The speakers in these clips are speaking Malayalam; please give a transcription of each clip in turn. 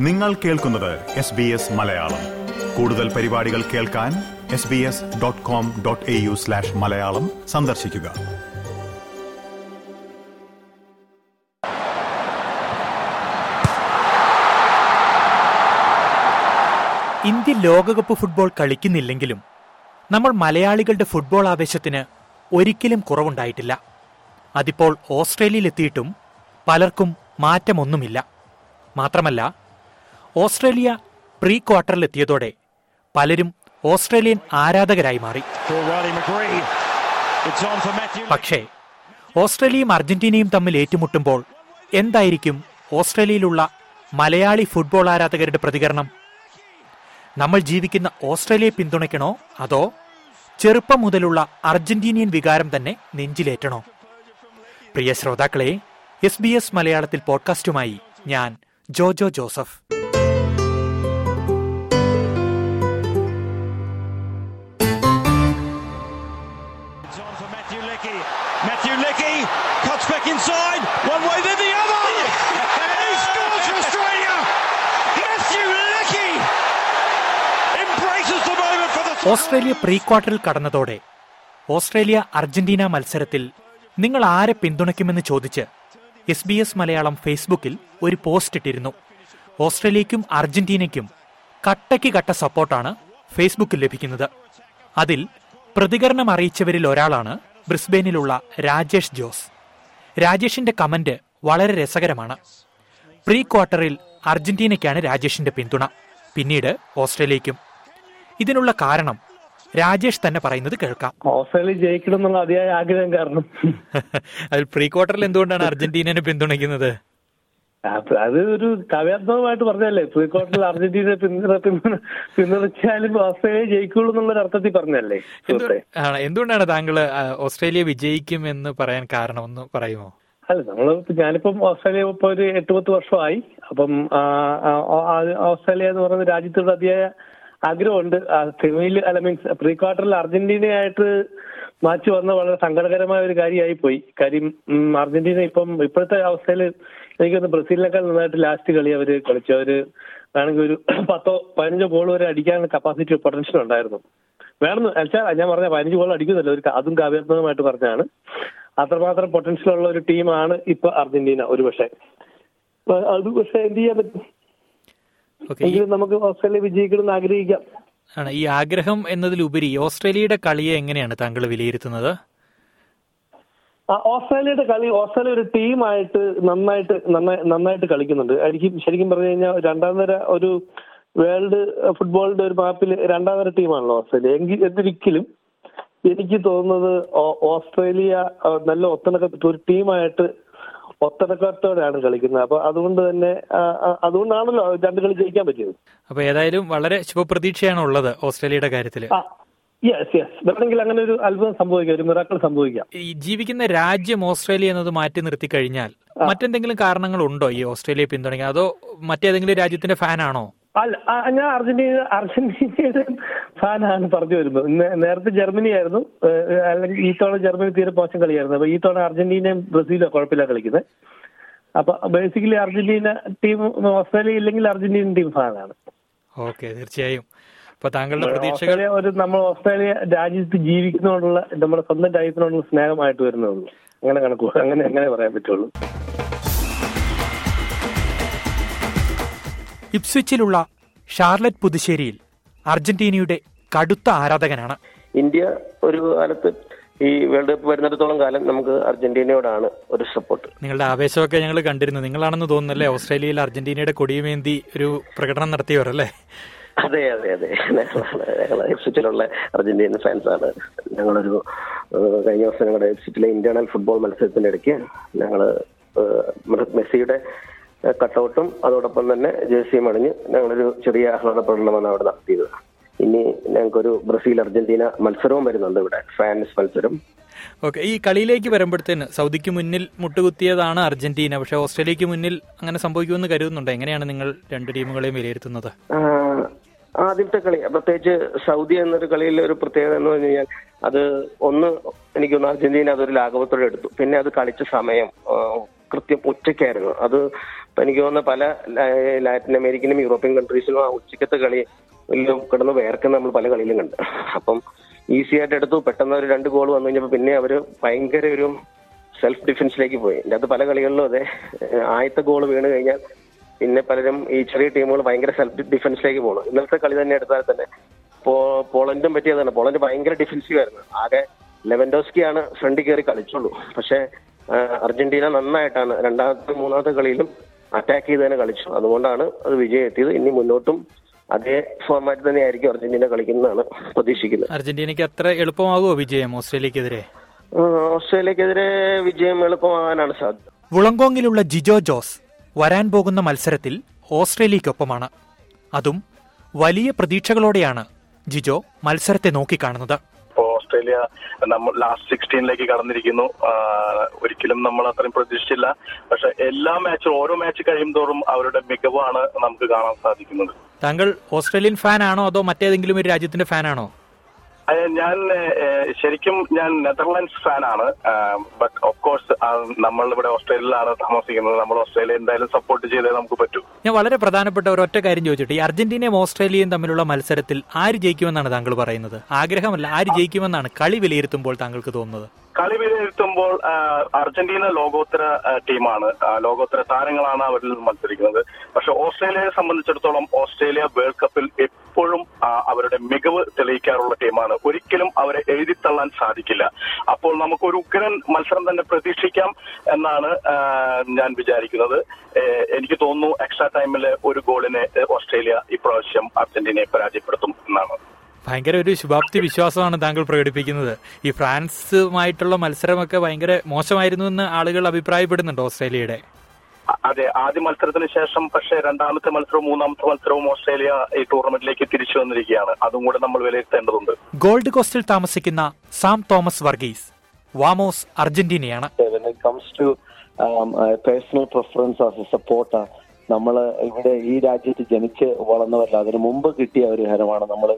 നിങ്ങൾ കേൾക്കുന്നത് എസ് ബി എസ് മലയാളം. കൂടുതൽ പരിപാടികൾ കേൾക്കാൻ S B S dot com dot A U slash Malayalam സന്ദർശിക്കുക. ഇന്ത്യ ലോകകപ്പ് ഫുട്ബോൾ കളിക്കുന്നില്ലെങ്കിലും നമ്മൾ മലയാളികളുടെ ഫുട്ബോൾ ആവേശത്തിന് ഒരിക്കലും കുറവുണ്ടായിട്ടില്ല. അതിപ്പോൾ ഓസ്ട്രേലിയയിലെത്തിയിട്ടും പലർക്കും മാറ്റമൊന്നുമില്ല. മാത്രമല്ല ഓസ്ട്രേലിയ പ്രീ ക്വാർട്ടറിലെത്തിയതോടെ പലരും ഓസ്ട്രേലിയൻ ആരാധകരായി മാറി. പക്ഷേ ഓസ്ട്രേലിയയും അർജന്റീനയും തമ്മിൽ ഏറ്റുമുട്ടുമ്പോൾ എന്തായിരിക്കും ഓസ്ട്രേലിയയിലുള്ള മലയാളി ഫുട്ബോൾ ആരാധകരുടെ പ്രതികരണം? നമ്മൾ ജീവിക്കുന്ന ഓസ്ട്രേലിയയെ പിന്തുണയ്ക്കണോ അതോ ചെറുപ്പം മുതലുള്ള അർജന്റീനിയൻ വികാരം തന്നെ നെഞ്ചിലേറ്റണോ? പ്രിയ ശ്രോതാക്കളെ എസ് ബി എസ് മലയാളത്തിൽ പോഡ്കാസ്റ്റുമായി ഞാൻ Jojo Joseph. Inside. One way, then the other. And he scores for Australia. Matthew Leckie embraces the moment for the. Australia pre ക്വാർട്ടറിൽ കടന്നതോടെ ഓസ്ട്രേലിയ അർജന്റീന മത്സരത്തിൽ നിങ്ങൾ ആരെ പിന്തുണയ്ക്കുമെന്ന് ചോദിച്ച് എസ് ബി എസ് മലയാളം ഫേസ്ബുക്കിൽ ഒരു പോസ്റ്റ് ഇട്ടിരുന്നു ഓസ്ട്രേലിയയ്ക്കും അർജന്റീനയ്ക്കും കട്ടയ്ക്ക് കട്ട സപ്പോർട്ടാണ് ഫേസ്ബുക്കിൽ ലഭിക്കുന്നത് അതിൽ പ്രതികരണം അറിയിച്ചവരിൽ ഒരാളാണ് ബ്രിസ്ബെയിനിലുള്ള രാജേഷ് ജോസ് രാജേഷിന്റെ കമന്റ് വളരെ രസകരമാണ്. പ്രീ ക്വാർട്ടറിൽ അർജന്റീനയ്ക്കാണ് രാജേഷിന്റെ പിന്തുണ. പിന്നീട് ഓസ്ട്രേലിയക്കും ഇതിനുള്ള കാരണം രാജേഷ് തന്നെ പറയുന്നത് കേൾക്കാം. ഓസ്ട്രേലിയ ജയിക്കണം എന്നുള്ള അതിയായ ആഗ്രഹം കാരണം. അതിൽ പ്രീ ക്വാർട്ടറിൽ എന്തുകൊണ്ടാണ് അർജന്റീനനെ പിന്തുണയ്ക്കുന്നത്? അത് ഒരു കവ്യാത്മകമായിട്ട് പറഞ്ഞല്ലേ പ്രീ ക്വാർട്ടറിൽ അർജന്റീന പിന്തുണ പിന്തുണ പിന്തുണച്ചാലും ഓസ്ട്രേലിയ ജയിക്കുള്ളൂ എന്നുള്ള അർത്ഥത്തിൽ പറഞ്ഞല്ലേ എന്തുകൊണ്ടാണ് താങ്കൾ ഓസ്ട്രേലിയ വിജയിക്കും എന്ന് പറയാൻ കാരണം ഒന്ന് പറയുമോ? അല്ല നമ്മൾ ഞാനിപ്പം ഓസ്ട്രേലിയ ഇപ്പൊ ഒരു എട്ട് പത്ത് വർഷമായി. അപ്പം ഓസ്ട്രേലിയ എന്ന് പറയുന്ന രാജ്യത്തോട് അതിയായ ആഗ്രഹമുണ്ട്. സെമിയിൽ അല്ല മീൻസ് പ്രീ ക്വാർട്ടറിൽ അർജന്റീനയായിട്ട് മാച്ച് വന്ന വളരെ സങ്കടകരമായ ഒരു കാര്യമായി പോയി കാര്യം അർജന്റീന ഇപ്പം ഇപ്പോഴത്തെ അവസ്ഥയിൽ എനിക്കൊന്ന് ബ്രസീലിനേക്കാൾ നന്നായിട്ട് ലാസ്റ്റ് കളി അവർ കളിച്ചു. അവർ ആണെങ്കിൽ ഒരു പത്തോ പതിനഞ്ചോ ഗോൾ വരെ അടിക്കാനുള്ള കപ്പാസിറ്റി പൊട്ടൻഷ്യൽ ഉണ്ടായിരുന്നു. വേണമെന്ന് വെച്ചാൽ ഞാൻ പറഞ്ഞ പതിനഞ്ച് ഗോൾ അടിക്കുന്നില്ല ഒരു അതും കാവ്യാത്മകമായിട്ട് പറഞ്ഞാണ് അത്രമാത്രം പൊട്ടൻഷ്യൽ ഉള്ള ഒരു ടീമാണ് ഇപ്പൊ അർജന്റീന ഒരു പക്ഷേ അപ്പൊ അത് പക്ഷെ എന്ത് ചെയ്യാൻ പറ്റും? നമുക്ക് ഓസ്ട്രേലിയ വിജയിക്കണം എന്ന് ആഗ്രഹിക്കാം. ആണ്. ഈ ആഗ്രഹം എന്നതിലുപരി ഓസ്ട്രേലിയയുടെ കളിയെ എങ്ങനെയാണ് താങ്കൾ വിലയിരുത്തുന്നത്? ഓസ്ട്രേലിയയുടെ കളി ഓസ്ട്രേലിയ ഒരു ടീമായിട്ട് നന്നായിട്ട് നന്നായിട്ട് കളിക്കുന്നുണ്ട്. എനിക്ക് ശരിക്കും പറഞ്ഞു കഴിഞ്ഞാൽ രണ്ടാം നിര ഒരു വേൾഡ് ഫുട്ബോളിന്റെ ഒരു മാപ്പിൽ രണ്ടാം നിര ടീമാണല്ലോ ഓസ്ട്രേലിയ. എങ്കിൽ എന്നിരിക്കലും എനിക്ക് തോന്നുന്നത് ഓസ്ട്രേലിയ നല്ല ഒത്തണക്ക ഒരു ടീമായിട്ട് ഒത്തണക്കത്തോടെയാണ് കളിക്കുന്നത്. അപ്പൊ അതുകൊണ്ട് തന്നെ അതുകൊണ്ടാണല്ലോ രണ്ട് കളി ജയിക്കാൻ പറ്റിയത്. അപ്പൊ ഏതായാലും വളരെ ശുഭപ്രതീക്ഷയാണ് ഉള്ളത് ഓസ്ട്രേലിയയുടെ കാര്യത്തിൽ ആ യെസ് യെസ് വേണമെങ്കിൽ അങ്ങനെ ഒരു അത്ഭുതം സംഭവിക്കാം ഒരു മിറാക്കൾ സംഭവിക്കാം. ഈ ജീവിക്കുന്ന രാജ്യം ഓസ്ട്രേലിയ എന്നത് മാറ്റി നിർത്തി കഴിഞ്ഞാൽ മറ്റെന്തെങ്കിലും കാരണങ്ങളുണ്ടോ ഈ ഓസ്ട്രേലിയ പിന്തുണയ്ക്കാൻ? അതോ മറ്റേതെങ്കിലും രാജ്യത്തിന്റെ ഫാനാണോ അല്ല ഞാൻ അർജന്റീന അർജന്റീനയുടെ ഫാനാണ് പറഞ്ഞു വരുന്നത്. നേരത്തെ ജർമ്മനി ആയിരുന്നു അല്ലെങ്കിൽ ഈ തവണ ജർമ്മനി തീരെ മോശം കളിയായിരുന്നു. അപ്പൊ ഈ തവണ അർജന്റീനയും ബ്രസീലും കുഴപ്പമില്ല കളിക്കുന്നത്. അപ്പൊ ബേസിക്കലി അർജന്റീന ടീം ഓസ്ട്രേലിയ ഇല്ലെങ്കിൽ അർജന്റീന ടീം ഫാനാണ്. ഓക്കെ തീർച്ചയായും. താങ്കളുടെ പ്രതീക്ഷകൾ? ഒരു നമ്മൾ ഓസ്ട്രേലിയ രാജ്യത്ത് ജീവിക്കുന്നതോടുള്ള നമ്മുടെ സ്വന്തം രാജ്യത്തിനോടുള്ള സ്നേഹമായിട്ട് വരുന്നതുള്ളൂ അങ്ങനെ കണക്കു അങ്ങനെ അങ്ങനെ പറയാൻ പറ്റുള്ളൂ. ഇപ്സ്വിച്ചിലുള്ള ഷാർലറ്റ് പുതുശ്ശേരിയിൽ അർജന്റീനയുടെ കടുത്ത ആരാധകനാണ്. ഇന്ത്യ ഒരു കാലത്ത് ഈ വേൾഡ് കപ്പ് വരുന്നിടത്തോളം കാലം നമുക്ക് അർജന്റീനയോടാണ് ഒരു സപ്പോർട്ട് നിങ്ങളുടെ ആവേശമൊക്കെ ഞങ്ങൾ കണ്ടിരുന്നു. നിങ്ങളാണെന്ന് തോന്നുന്നല്ലേ ഓസ്ട്രേലിയയിൽ അർജന്റീനയുടെ കൊടിയുമേന്തി ഒരു പ്രകടനം നടത്തിയവരല്ലേ? അതെ അതെ അതെ. ഞങ്ങളെ ഞങ്ങൾ എഫ്സിറ്റിലുള്ള അർജന്റീന ഫാൻസ് ആണ് ഞങ്ങളൊരു കഴിഞ്ഞ ദിവസം ഞങ്ങളുടെ എഫ്സിറ്റിലെ ഇന്റേണൽ ഫുട്ബോൾ മത്സരത്തിന്റെ ഇടയ്ക്ക് ഞങ്ങൾ മെസ്സിയുടെ കട്ടൗട്ടും അതോടൊപ്പം തന്നെ ജേഴ്സിയും അണിഞ്ഞ് ഞങ്ങളൊരു ചെറിയ ആഹ്ലാദ പ്രകടനമാണ് അവിടെ നടത്തിയത്. ഇനി ഞങ്ങൾക്കൊരു ബ്രസീൽ അർജന്റീന മത്സരവും വരുന്നുണ്ട് ഇവിടെ. ഫാൻസ് മത്സരം. ഓക്കെ ഈ കളിയിലേക്ക് വരുമ്പോഴത്തേന് സൗദിക്ക് മുന്നിൽ മുട്ടുകുത്തിയതാണ് അർജന്റീന. പക്ഷെ ഓസ്ട്രേലിയക്ക് മുന്നിൽ അങ്ങനെ സംഭവിക്കുമെന്ന് കരുതുന്നുണ്ട്? എങ്ങനെയാണ് നിങ്ങൾ രണ്ട് ടീമുകളെയും വിലയിരുത്തുന്നത്? ആദ്യത്തെ കളി. പ്രത്യേകിച്ച് സൗദി എന്നൊരു കളിയിൽ ഒരു പ്രത്യേകത എന്ന് പറഞ്ഞു കഴിഞ്ഞാൽ അത് ഒന്ന് എനിക്കൊന്ന് അർജന്റീന അതൊരു ലാഘവത്തോടെ എടുത്തു. പിന്നെ അത് കളിച്ച സമയം കൃത്യം ഉച്ചയ്ക്കായിരുന്നു അത് എനിക്ക് തോന്നുന്ന പല ലാറ്റിൻ അമേരിക്കനും യൂറോപ്യൻ കൺട്രീസിലും ആ ഉച്ചക്കത്തെ കളി കിടന്ന് വേർക്കുന്ന നമ്മൾ പല കളിയിലും കണ്ട്. അപ്പം ഈസി ആയിട്ട് എടുത്തു. പെട്ടെന്ന് ഒരു രണ്ട് ഗോൾ വന്നു കഴിഞ്ഞപ്പോൾ പിന്നെ അവർ ഭയങ്കര ഒരു സെൽഫ് ഡിഫൻസിലേക്ക് പോയി. എന്റെ അത് പല കളികളിലും അതെ ആദ്യത്തെ ഗോൾ വീണ് കഴിഞ്ഞാൽ പിന്നെ പലരും ഈ ചെറിയ ടീമുകൾ ഭയങ്കര സെൽഫ് ഡിഫൻസിലേക്ക് പോകണം ഇന്നലത്തെ കളി തന്നെ എടുത്താൽ തന്നെ പോളണ്ടും പറ്റിയതാണ്. പോളണ്ട് ഭയങ്കര ഡിഫൻസീവ് ആയിരുന്നു. ആകെ ലെവൻഡോസ്കിയാണ് ഫ്രണ്ടിൽ കയറി കളിച്ചുള്ളൂ. പക്ഷേ അർജന്റീന നന്നായിട്ടാണ് രണ്ടാമത്തെ മൂന്നാമത്തെ കളിയിലും അറ്റാക്ക് ചെയ്ത് തന്നെ കളിച്ചു. അതുകൊണ്ടാണ് അത് വിജയം എത്തിയത് ഇനി മുന്നോട്ടും അതേ ഫോർമാറ്റ് തന്നെയായിരിക്കും അർജന്റീന കളിക്കുന്നതാണ് പ്രതീക്ഷിക്കുന്നത്. അർജന്റീനയ്ക്ക് അത്ര എളുപ്പമാകുമോ വിജയം ഓസ്ട്രേലിയക്കെതിരെ? ഓസ്ട്രേലിയക്കെതിരെ വിജയം എളുപ്പമാകാനാണ് സാധ്യത. വുളങ്കോങ്ങിലുള്ള ജിജോ ജോസ് വരാൻ പോകുന്ന മത്സരത്തിൽ ഓസ്ട്രേലിയയ്ക്കൊപ്പമാണ്. അതും വലിയ പ്രതീക്ഷകളോടെയാണ് ജിജോ മത്സരത്തെ നോക്കിക്കാണുന്നത്. ഓസ്ട്രേലിയ നമ്മൾ ലാസ്റ്റ് സിക്സ്റ്റീനിലേക്ക് കടന്നിരിക്കുന്നു. ഒരിക്കലും നമ്മൾ അത്രയും പ്രതീക്ഷിച്ചില്ല. പക്ഷെ എല്ലാ മാച്ചും ഓരോ മാച്ച് കഴിയും തോറും അവരുടെ മികവാണ് നമുക്ക് കാണാൻ സാധിക്കുന്നത്. താങ്കൾ ഓസ്ട്രേലിയൻ ഫാൻ ആണോ അതോ മറ്റേതെങ്കിലും ഒരു രാജ്യത്തിന്റെ ഫാനാണോ അയ്യ, ഞാൻ ശരിക്കും ഞാൻ നെതർലാൻഡ്സ് ഫാനാണ്. ബട്ട് ഓഫ് കോഴ്സ് നമ്മൾ ഇവിടെ ഓസ്ട്രേലിയയിലാണ് താമസിക്കുന്നത്. നമ്മൾ ഓസ്ട്രേലിയ എന്തായാലും സപ്പോർട്ട് ചെയ്തേ നമുക്ക് പറ്റൂ. ഞാൻ വളരെ പ്രധാനപ്പെട്ട ഒരു ഒറ്റ കാര്യം ചോദിച്ചിട്ട് ഈ അർജന്റീനയും ഓസ്ട്രേലിയയും തമ്മിലുള്ള മത്സരത്തിൽ ആര് ജയിക്കുമെന്നാണ് താങ്കൾ പറയുന്നത്? ആഗ്രഹമല്ല ആര് ജയിക്കുമെന്നാണ് കളി വിലയിരുത്തുമ്പോൾ താങ്കൾക്ക് തോന്നുന്നത്? കളി വിലയിരുത്തുമ്പോൾ അർജന്റീന ലോകോത്തര ടീമാണ്. ലോകോത്തര താരങ്ങളാണ് അവരിൽ മത്സരിക്കുന്നത്. പക്ഷെ ഓസ്ട്രേലിയയെ സംബന്ധിച്ചിടത്തോളം ഓസ്ട്രേലിയ വേൾഡ് കപ്പിൽ എപ്പോഴും അവരുടെ മികവ് തെളിയിക്കാറുള്ള ടീമാണ്. ഒരിക്കലും അവരെ എഴുതിത്തള്ളാൻ സാധിക്കില്ല. അപ്പോൾ നമുക്ക് ഒരു ഉഗ്രൻ മത്സരം തന്നെ പ്രതീക്ഷിക്കാം എന്നാണ് ഞാൻ വിചാരിക്കുന്നത്. എനിക്ക് തോന്നുന്നു എക്സ്ട്രാ ടൈമിൽ ഒരു ഗോളിനെ ഓസ്ട്രേലിയ ഇപ്രാവശ്യം അർജന്റീനയെ പരാജയപ്പെടുത്തും എന്നാണ്. ഭയങ്കര ഒരു ശുഭാപ്തി വിശ്വാസമാണ് താങ്കൾ പ്രകടിപ്പിക്കുന്നത്. ഈ ഫ്രാൻസുമായിട്ടുള്ള മത്സരമൊക്കെ ഭയങ്കര മോശമായിരുന്നു എന്ന് ആളുകൾ അഭിപ്രായപ്പെടുന്നുണ്ട് ഓസ്ട്രേലിയയുടെ? അതെ. ആദ്യ മത്സരത്തിന് ശേഷം പക്ഷേ രണ്ടാമത്തെ മത്സരവും മൂന്നാമത്തെ മത്സരവും ഓസ്ട്രേലിയ ഈ ടൂർണമെന്റിലേക്ക് തിരിച്ചു വന്നിരിക്കുകയാണ്. അതും കൂടെ നമ്മൾ വിലയിരുത്തേണ്ടതുണ്ട്. ഗോൾഡ് കോസ്റ്റിൽ താമസിക്കുന്ന സാം തോമസ് വർഗീസ് വാമോസ് അർജന്റീനയാണ്. When it comes to um, uh, personal preference as a supporter നമ്മൾ ഇവിടെ ഈ രാജ്യത്ത് ജനിച്ച് വളർന്നവരല്ല. അതിനു മുമ്പ് കിട്ടിയ ഒരു ഹരമാണ് നമ്മൾ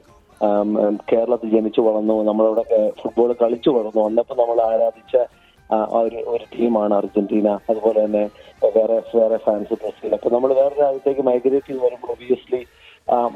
കേരളത്തിൽ ജനിച്ചു വളർന്നു നമ്മളവിടെ ഫുട്ബോൾ കളിച്ചു വളർന്നു. വന്നപ്പോൾ നമ്മൾ ആരാധിച്ച ഒരു ഒരു ടീമാണ് അർജന്റീന. അതുപോലെ തന്നെ വേറെ വേറെ ഫാൻസ് ബ്രസീൽ. അപ്പൊ നമ്മൾ വേറെ രാജ്യത്തേക്ക് മൈഗ്രേറ്റ് ചെയ്ത് വരുമ്പോൾ ഒബിയസ്ലി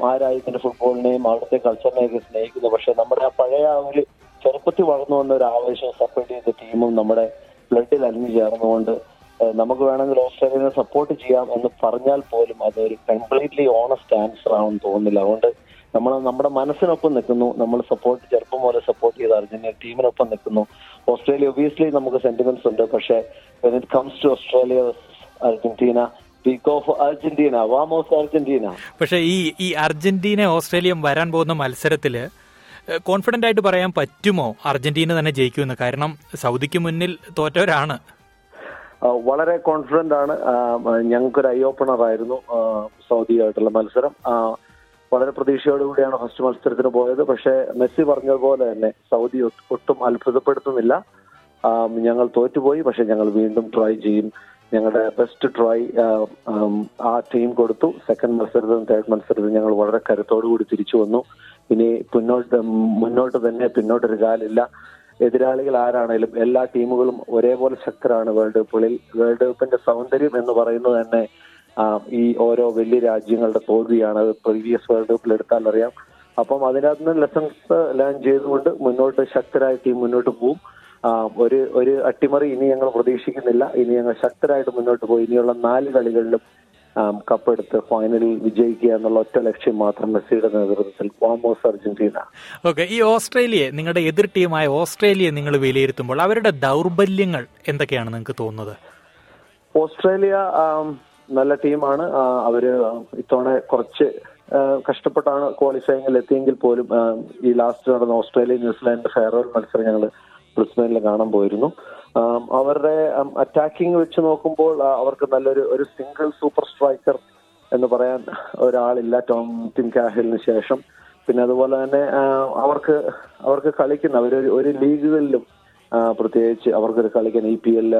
ആ രാജ്യത്തിന്റെ ഫുട്ബോളിനെയും അവിടുത്തെ കൾച്ചറിനെയൊക്കെ സ്നേഹിക്കുന്നു. പക്ഷെ നമ്മുടെ ആ പഴയ ആ ഒരു ചെറുപ്പത്തിൽ വളർന്നു വന്ന ഒരു ആവേശം സപ്പോർട്ട് ചെയ്ത ടീമും നമ്മുടെ ബ്ലഡിൽ അലിഞ്ഞു ചേർന്നുകൊണ്ട് നമുക്ക് വേണമെങ്കിൽ ഓസ്ട്രേലിയനെ സപ്പോർട്ട് ചെയ്യാം എന്ന് പറഞ്ഞാൽ പോലും അതൊരു കംപ്ലീറ്റ്ലി ഓണസ്റ്റ് ആൻസർ ആണെന്ന് തോന്നുന്നില്ല. അതുകൊണ്ട് നമ്മൾ നമ്മുടെ മനസ്സിനൊപ്പം നിൽക്കുന്നു. നമ്മൾ സപ്പോർട്ട് ചെറുപ്പം പോലെ സപ്പോർട്ട് ചെയ്ത അർജന്റീന ടീമിനൊപ്പം നിൽക്കുന്നു. ഓസ്ട്രേലിയ ഒബിയസ്ലി നമുക്ക് സെന്റിമെന്റ്സ് ഉണ്ട്. പക്ഷേ when it comes to Australia Argentina Argentina വാമോസ് Argentina. പക്ഷേ ഈ ഈ അർജന്റീന ഓസ്ട്രേലിയയും വരാൻ പോകുന്ന മത്സരത്തിൽ കോൺഫിഡന്റ് ആയിട്ട് പറയാൻ പറ്റുമോ അർജന്റീന തന്നെ ജയിക്കുമെന്ന്? കാരണം സൗദിക്ക് മുന്നിൽ തോറ്റവരാണ്. വളരെ കോൺഫിഡന്റ് ആണ്. ഞങ്ങൾക്കൊരു ഐ ഓപ്പണർ ആയിരുന്നു സൗദിയായിട്ടുള്ള മത്സരം. വളരെ പ്രതീക്ഷയോടുകൂടിയാണ് ഫസ്റ്റ് മത്സരത്തിന് പോയത്. പക്ഷേ മെസ്സി പറഞ്ഞ പോലെ തന്നെ സൗദി ഒട്ടും അത്ഭുതപ്പെടുത്തുന്നില്ല. ഞങ്ങൾ തോറ്റുപോയി. പക്ഷെ ഞങ്ങൾ വീണ്ടും ട്രൈ ചെയ്യും. ഞങ്ങളുടെ ബെസ്റ്റ് ട്രൈ ആ ടീം കൊടുത്തു. സെക്കൻഡ് മത്സരത്തിലും തേർഡ് മത്സരത്തിലും ഞങ്ങൾ വളരെ കരുത്തോടു കൂടി തിരിച്ചു വന്നു. ഇനി പിന്നോട്ട് മുന്നോട്ട് തന്നെ പിന്നോട്ടൊരു കാലില്ല. എതിരാളികൾ ആരാണേലും എല്ലാ ടീമുകളും ഒരേപോലെ ശക്തരാണ്. വേൾഡ് കപ്പുകളിൽ വേൾഡ് കപ്പിന്റെ സൗന്ദര്യം എന്ന് പറയുന്നത് തന്നെ ഈ ഓരോ വലിയ രാജ്യങ്ങളുടെ തോൽവിയാണ് അത് പ്രീവിയസ് വേൾഡ് കപ്പിൽ എടുത്താൽ അറിയാം. അപ്പം അതിനകത്ത് നിന്ന് ലെസൺസ് ലേൺ ചെയ്തുകൊണ്ട് മുന്നോട്ട് ശക്തരായ ടീം മുന്നോട്ട് പോകും ഒരു ഒരു അട്ടിമറി ഇനി ഞങ്ങൾ പ്രതീക്ഷിക്കുന്നില്ല. ഇനി ഞങ്ങൾ ശക്തരായിട്ട് മുന്നോട്ട് പോയി. ഇനിയുള്ള നാല് കളികളിലും കപ്പെടുത്ത് ഫൈനലിൽ വിജയിക്കുക എന്നുള്ള ഒറ്റ ലക്ഷ്യം മാത്രം മെസ്സിയുടെ നേതൃത്വത്തിൽ ഫോമോസ് അർജന്റീന ഓക്കെ ഈ ഓസ്ട്രേലിയ നിങ്ങളുടെ എതിർ ടീമായ ഓസ്ട്രേലിയ നിങ്ങൾ വിലയിരുത്തുമ്പോൾ അവരുടെ ദൗർബല്യങ്ങൾ എന്തൊക്കെയാണ് നിങ്ങൾക്ക് തോന്നുന്നത്? ഓസ്ട്രേലിയ നല്ല ടീമാണ്. അവർ ഇത്തവണ കുറച്ച് കഷ്ടപ്പെട്ടാണ് ക്വാളിഫയിങ്ങിൽ എത്തിയെങ്കിൽ പോലും ഈ ലാസ്റ്റ് നടന്ന ഓസ്ട്രേലിയ ന്യൂസിലാൻഡ് ഫെയർവെൽ മത്സരം ഞങ്ങൾ ബ്രിസ്ബനിൽ കാണാൻ പോയിരുന്നു. അവരുടെ അറ്റാക്കിംഗ് വെച്ച് നോക്കുമ്പോൾ അവർക്ക് നല്ലൊരു ഒരു സിംഗിൾ സൂപ്പർ സ്ട്രൈക്കർ എന്ന് പറയാൻ ഒരാളില്ല ടോം ടിം കാഹിലിന് ശേഷം. പിന്നെ അതുപോലെ തന്നെ അവർക്ക് അവർക്ക് കളിക്കുന്ന അവരൊരു ഒരു ലീഗുകളിലും പ്രത്യേകിച്ച് അവർക്കൊരു കളിക്കാൻ E P L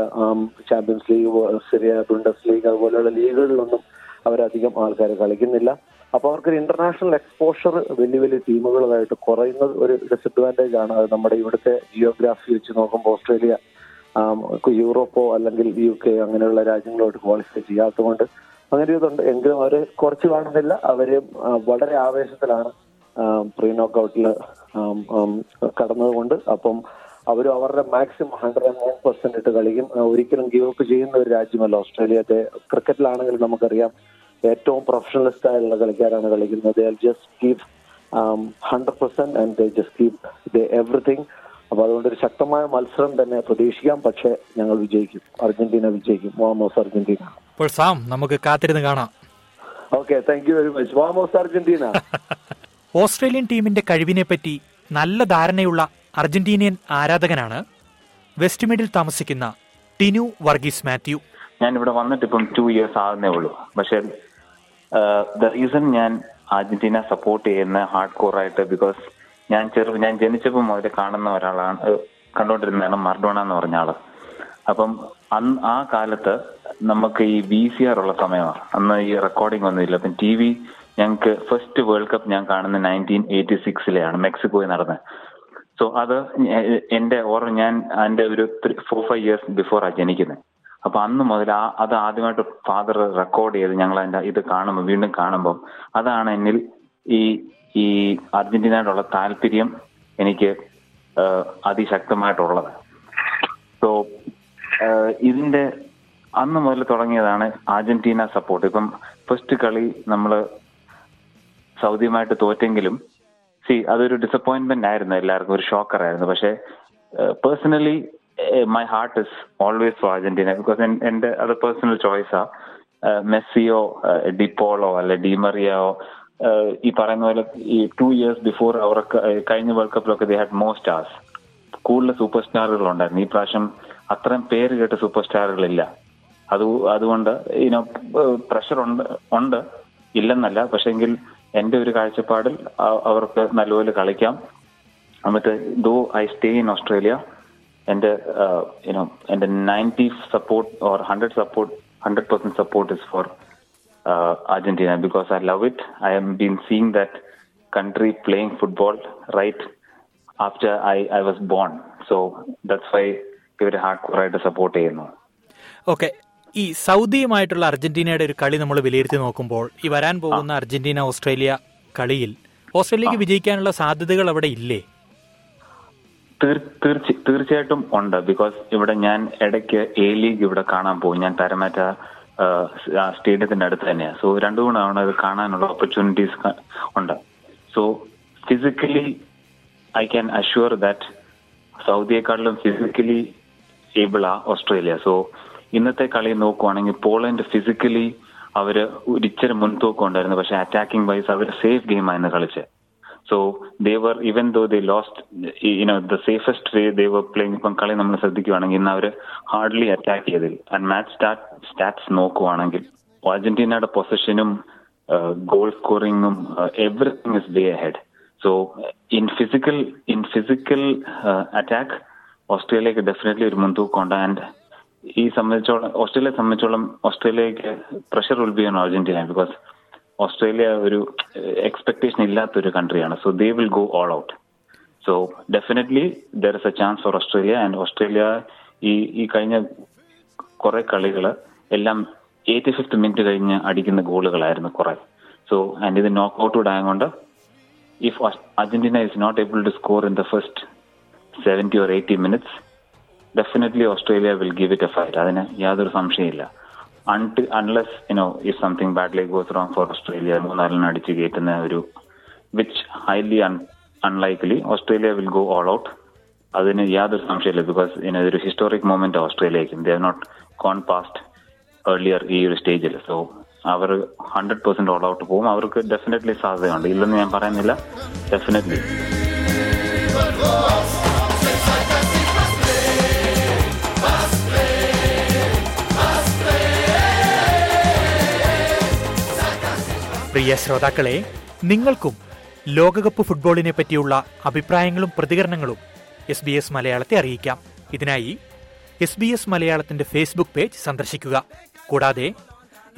champions league Serie Bundesliga അതുപോലെയുള്ള ലീഗുകളിലൊന്നും അവരധികം ആൾക്കാർ കളിക്കുന്നില്ല. അപ്പൊ അവർക്കൊരു ഇന്റർനാഷണൽ എക്സ്പോഷർ വലിയ വലിയ ടീമുകളായിട്ട് കുറയുന്നത് ഒരു ഡിസഡ്വാന്റേജ് ആണ്. അത് നമ്മുടെ ഇവിടുത്തെ ജിയോഗ്രാഫി വെച്ച് നോക്കുമ്പോൾ ഓസ്ട്രേലിയ യൂറോപ്പോ അല്ലെങ്കിൽ യു കെ അങ്ങനെയുള്ള രാജ്യങ്ങളോട്ട് ക്വാളിഫൈ ചെയ്യാത്തതുകൊണ്ട് അങ്ങനെ ഇതുണ്ട്. എങ്കിലും അവർ കുറച്ച് കാണുന്നില്ല. അവർ വളരെ ആവേശത്തിലാണ് പ്രീ നോക്കൗട്ടിൽ കടന്നതുകൊണ്ട് അപ്പം അവരും അവരുടെ maximum hundred and one percent ഇട്ട് കളിക്കും. ഒരിക്കലും ഗീവ് അപ്പ് ചെയ്യുന്ന ഒരു രാജ്യമല്ല ഓസ്ട്രേലിയത്തെ. ക്രിക്കറ്റിലാണെങ്കിൽ നമുക്കറിയാം ഏറ്റവും പ്രൊഫഷണലിസ്റ്റ് ആയുള്ള കളിക്കാരാണ് കളിക്കുന്നത്. Just keep hundred percent and just keep everything അപ്പൊ അതുകൊണ്ട് ഒരു ശക്തമായ മത്സരം തന്നെ പ്രതീക്ഷിക്കാം. പക്ഷേ ഞങ്ങൾ വിജയിക്കും. അർജന്റീന വിജയിക്കും. വാമോസ് അർജന്റീന. അപ്പോൾ സാം നമുക്ക് കാത്തിരുന്ന് കാണാം. Okay thank you very much വാമോസ് Argentina. Australian ടീമിന്റെ കഴിവിനെ പറ്റി നല്ല ധാരണയുള്ള അർജന്റീനിയൻ ആരാധകനാണ് വെസ്റ്റ് മിഡിൽ താമസിക്കുന്ന ടിനു വർഗീസ് മാത്യു. ഞാൻ ഇവിടെ വന്നിട്ട് ഇപ്പം ടു ഇയേഴ്സ് ആകുന്നേ ഉള്ളൂ. പക്ഷേ ദ റീസൺ ഞാൻ അർജന്റീന സപ്പോർട്ട് ചെയ്യുന്ന ഹാർഡ് കോർ ആയിട്ട് ബിക്കോസ് ഞാൻ ചെറു ഞാൻ ജനിച്ചപ്പം മുതൽ കാണുന്ന ഒരാളാണ് കണ്ടുകൊണ്ടിരുന്നതാണ് മർഡോണ എന്ന് പറഞ്ഞ ആൾ. അപ്പം അന്ന് ആ കാലത്ത് നമുക്ക് ഈ വി സി ആർ ഉള്ള സമയമാണ്. അന്ന് ഈ റെക്കോർഡിംഗ് ഒന്നുമില്ല. അപ്പം ടി വി ഞങ്ങൾക്ക് ഫസ്റ്റ് വേൾഡ് കപ്പ് ഞാൻ കാണുന്ന നയന്റീൻ എയ്റ്റി സിക്സിലെയാണ് മെക്സിക്കോയിൽ നടന്നത്. സോ അത് എന്റെ ഓർമ്മ ഞാൻ എന്റെ ഒരു ഫോർ ഫൈവ് ഇയേഴ്സ് ബിഫോർ ആ ജനിക്കുന്നത് അപ്പൊ അന്ന് മുതൽ ആ അത് ആദ്യമായിട്ട് ഫാദർ റെക്കോർഡ് ചെയ്ത് ഞങ്ങൾ അതിന്റെ ഇത് കാണുമ്പോൾ വീണ്ടും കാണുമ്പോൾ അതാണ് എന്നിൽ ഈ ഈ അർജന്റീനയോടുള്ള താല്പര്യം എനിക്ക് അതിശക്തമായിട്ടുള്ളത്. സോ ഇതിന്റെ അന്ന് മുതൽ തുടങ്ങിയതാണ് അർജന്റീന സപ്പോർട്ട് ഇപ്പം ഫസ്റ്റ് കളി നമ്മൾ സൗദിയുമായിട്ട് തോറ്റെങ്കിലും സി അതൊരു ഡിസപ്പോയിന്റ്മെന്റ് ആയിരുന്നു എല്ലാവർക്കും ഒരു ഷോക്കർ ആയിരുന്നു. പക്ഷേ personally my heart is always for Argentina because എന്റെ അത് പേഴ്സണൽ ചോയ്സാ മെസ്സിയോ ഡിപ്പോളോ അല്ലെ ഡിമറിയോ ഈ പറയുന്ന പോലെ ഈ ടു ഇയേഴ്സ് ബിഫോർ അവർക്ക് കഴിഞ്ഞ വേൾഡ് കപ്പിലൊക്കെ ദേ ഹാഡ് മോ സ്റ്റാർസ് കൂടുതൽ സൂപ്പർ സ്റ്റാറുകൾ ഉണ്ടായിരുന്നു ഈ പ്രാവശ്യം അത്രയും പേര് കേട്ട സൂപ്പർ സ്റ്റാറുകളില്ല അത് അതുകൊണ്ട് ഇനോ പ്രഷർ ഉണ്ട് ഉണ്ട്. ഇല്ലെന്നല്ല പക്ഷെങ്കിൽ എന്റെ ഒരു കാഴ്ചപ്പാടിൽ അവർക്ക് നല്ലപോലെ കളിക്കാം. എന്നിട്ട് though I stay in Australia എന്റെ യുനോ എന്റെ ninety support or hundred support hundred percent support is for Argentina. Because I love it. I am been seeing that country playing football right after I I was born. So that why ഇവർ ഹാർഡ് കോറായിട്ട് സപ്പോർട്ട് ചെയ്യുന്നു. ഓക്കെ. ഈ സൗദിയുമായിട്ടുള്ള അർജന്റീനയുടെ ഒരു കളി നമ്മൾ വിലയിരുത്തി നോക്കുമ്പോൾ ഈ വരാൻ പോകുന്ന അർജന്റീന ഓസ്ട്രേലിയ കളിയിൽ ഓസ്ട്രേലിയക്ക് വിജയിക്കാനുള്ള സാധ്യതകൾ അവിടെ ഇല്ലേ? തീർ- തീർച്ച തീർച്ചയായിട്ടും ഉണ്ട്. ബിക്കോസ് ഇവിടെ ഞാൻ ഇടയ്ക്ക് എ ലീഗ് ഇവിടെ കാണാൻ പോകും. ഞാൻ തരമേറ്റ സ്റ്റേഡിയത്തിന്റെ അടുത്ത് തന്നെയാണ് സോ രണ്ടു മൂന്നാണ് അത് കാണാനുള്ള ഓപ്പർച്യൂണിറ്റീസ് ഉണ്ട്. So physically I can assure that സൗദിയെക്കാട്ടിലും physically able ആ ഓസ്ട്രേലിയ. സോ ഇന്നത്തെ കളി നോക്കുവാണെങ്കിൽ പോളണ്ട് ഫിസിക്കലി അവർ ഒരിച്ചിരി മുൻതൂക്കം ഉണ്ടായിരുന്നു. പക്ഷെ അറ്റാക്കിംഗ് വൈസ് അവർ സേഫ് ഗെയിമായിരുന്നു കളിച്ച്. So they're even though they lost you know the safest way they're playing ഇപ്പം കളി നമ്മൾ ശ്രദ്ധിക്കുവാണെങ്കിൽ ഇന്ന് അവർ ഹാർഡ്ലി അറ്റാക്ക് ചെയ്തിൽ ആൻഡ് മാച്ച് സ്റ്റാറ്റ് സ്റ്റാറ്റ്സ് നോക്കുവാണെങ്കിൽ അർജന്റീനയുടെ പൊസിഷനും goal സ്കോറിങ്ങും everything is way ahead so in physical in physical attack ഓസ്ട്രേലിയക്ക് definitely ഒരു മുൻതൂക്കമുണ്ട് ആൻഡ് ഈ സംബന്ധിച്ചോളം ഓസ്ട്രേലിയയെ സംബന്ധിച്ചോളം ഓസ്ട്രേലിയക്ക് pressure will be on Argentina because Australia ഒരു എക്സ്പെക്ടേഷൻ ഇല്ലാത്ത ഒരു കൺട്രിയാണ് so they will go all out so definitely there is a chance for Australia and Australia ഈ ഈ കഴിഞ്ഞ കുറെ കളികൾ എല്ലാം എയ്റ്റി ഫിഫ്ത്ത് മിനിറ്റ് കഴിഞ്ഞ് അടിക്കുന്ന ഗോളുകളായിരുന്നു കുറെ. സോ ആൻഡ് ഇത് നോക്ക് ഔട്ട് ആയതുകൊണ്ട് if Argentina is not able to score in the first seventy or eighty minutes definitely Australia will give it a fight അതിന് യാതൊരു സംശയമില്ല. Unless you know if something badly goes wrong for Australia മൂന്നാലിന് അടിച്ച് കയറ്റുന്ന ഒരു which highly unlikely Australia will go all out അതിന് യാതൊരു സംശയമില്ല ബിക്കോസ് ഇനി ഒരു historic moment ഓസ്ട്രേലിയക്കും they not gone past earlier ഈ ഒരു സ്റ്റേജിൽ സോ അവർ ഹൺഡ്രഡ് പെർസെന്റ് ഓൾ ഔട്ട് പോകും. അവർക്ക് ഡെഫിനറ്റ്ലി സാധ്യതയുണ്ട്. ഇല്ലെന്ന് ഞാൻ പറയുന്നില്ല. ഡെഫിനറ്റ്ലി പ്രിയ ശ്രോതാക്കളെ നിങ്ങൾക്കും ലോകകപ്പ് ഫുട്ബോളിനെ പറ്റിയുള്ള അഭിപ്രായങ്ങളും പ്രതികരണങ്ങളും എസ് ബി എസ് മലയാളത്തെ അറിയിക്കാം. ഇതിനായി എസ് ബി എസ് മലയാളത്തിന്റെ ഫേസ്ബുക്ക് പേജ് സന്ദർശിക്കുക. കൂടാതെ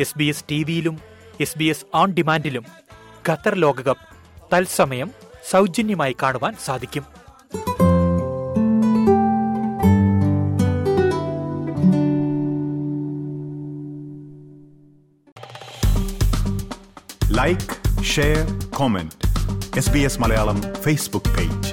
എസ് ബി എസ് ടി വിയിലും എസ് ബി എസ് ഓൺ ഡിമാൻഡിലും ഖത്തർ ലോകകപ്പ് തത്സമയം സൗജന്യമായി കാണുവാൻ സാധിക്കും. Like share comment S B S Malayalam Facebook page